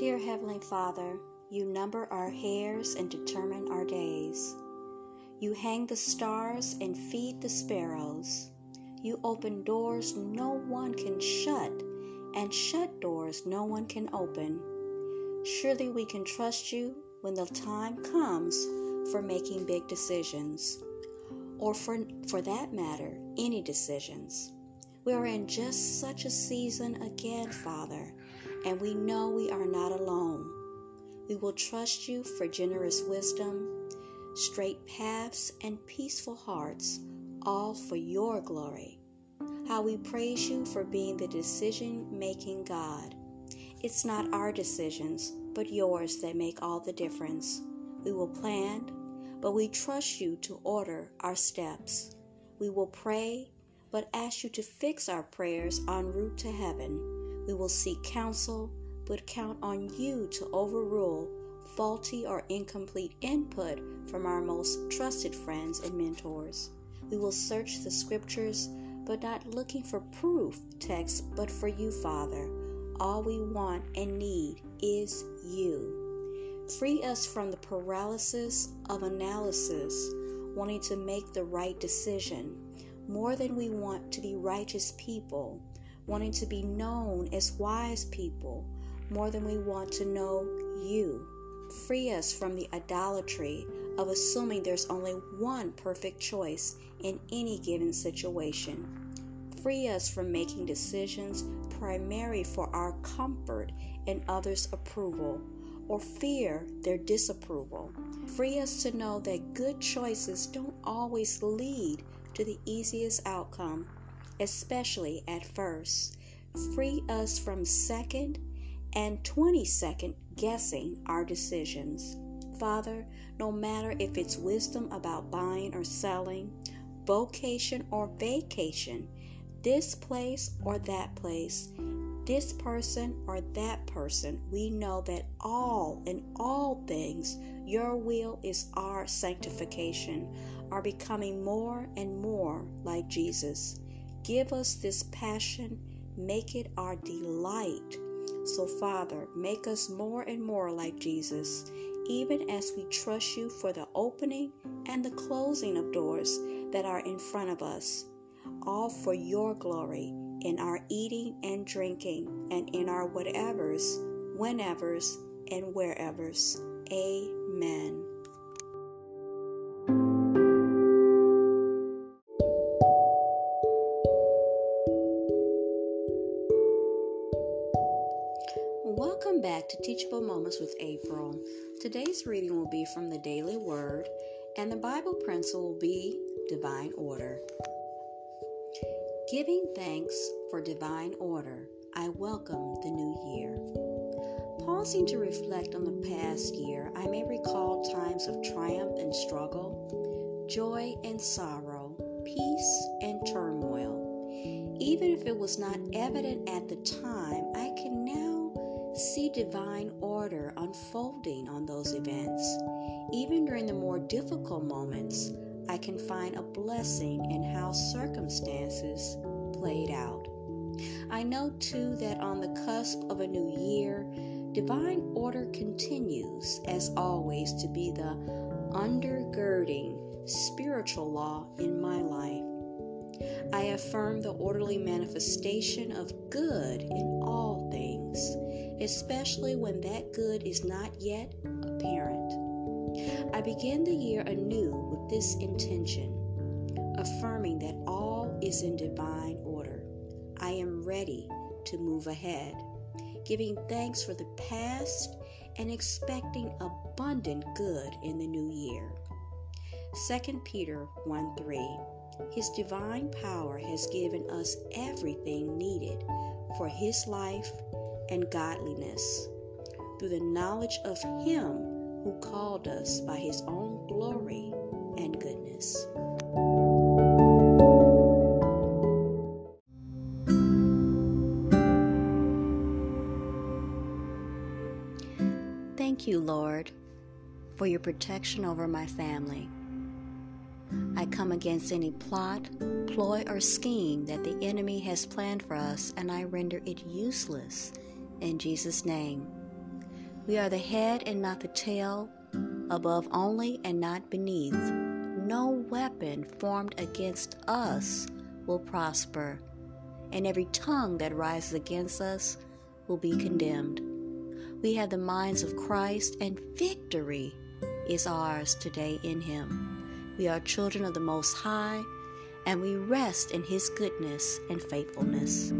Dear Heavenly Father, you number our hairs and determine our days. You hang the stars and feed the sparrows. You open doors no one can shut, and shut doors no one can open. Surely we can trust you when the time comes for making big decisions, or for, for that matter, any decisions. We are in just such a season again, Father, and we know we are not alone. We will trust you for generous wisdom, straight paths, and peaceful hearts, all for your glory. How we praise you for being the decision making God. It's not our decisions, but yours that make all the difference. We will plan, but we trust you to order our steps. We will pray, but ask you to fix our prayers en route to heaven. We will seek counsel, but count on you to overrule faulty or incomplete input from our most trusted friends and mentors. We will search the scriptures, but not looking for proof text, but for you, Father. All we want and need is you. Free us from the paralysis of analysis, wanting to make the right decision, more than we want to be righteous people, wanting to be known as wise people, more than we want to know you. Free us from the idolatry of assuming there's only one perfect choice in any given situation. Free us from making decisions primarily for our comfort and others' approval or fear their disapproval. Free us to know that good choices don't always lead to the easiest outcome, especially at first. Free us from second and 20 second guessing our decisions. Father, no matter if it's wisdom about buying or selling, vocation or vacation, this place or that place, this person or that person, we know that all in all things, your will is our sanctification, are becoming more and more like Jesus. Give us this passion, make it our delight. So, Father, make us more and more like Jesus, even as we trust you for the opening and the closing of doors that are in front of us, all for your glory in our eating and drinking and in our whatevers, whenevers, and wherevers. Amen. Welcome back to Teachable Moments with April. Today's reading will be from the Daily Word, and the Bible principle will be Divine Order. Giving thanks for divine order, I welcome the new year. Pausing to reflect on the past year, I may recall times of triumph and struggle, joy and sorrow, peace and turmoil. Even if it was not evident at the time, I can now see divine order unfolding on those events. Even during the more difficult moments, I can find a blessing in how circumstances played out. I know too that on the cusp of a new year, divine order continues, as always, to be the undergirding spiritual law in my life. I affirm the orderly manifestation of good in all things, especially when that good is not yet apparent. I begin the year anew with this intention, affirming that all is in divine order. I am ready to move ahead, giving thanks for the past and expecting abundant good in the new year. 2 Peter 1 3 His divine power has given us everything needed for His life and godliness through the knowledge of Him who called us by his own glory and goodness. Thank you, Lord, for your protection over my family. I come against any plot, ploy, or scheme that the enemy has planned for us, and I render it useless in Jesus' name. We are the head and not the tail, above only and not beneath. No weapon formed against us will prosper, and every tongue that rises against us will be condemned. We have the minds of Christ, and victory is ours today in Him. We are children of the Most High, and we rest in His goodness and faithfulness.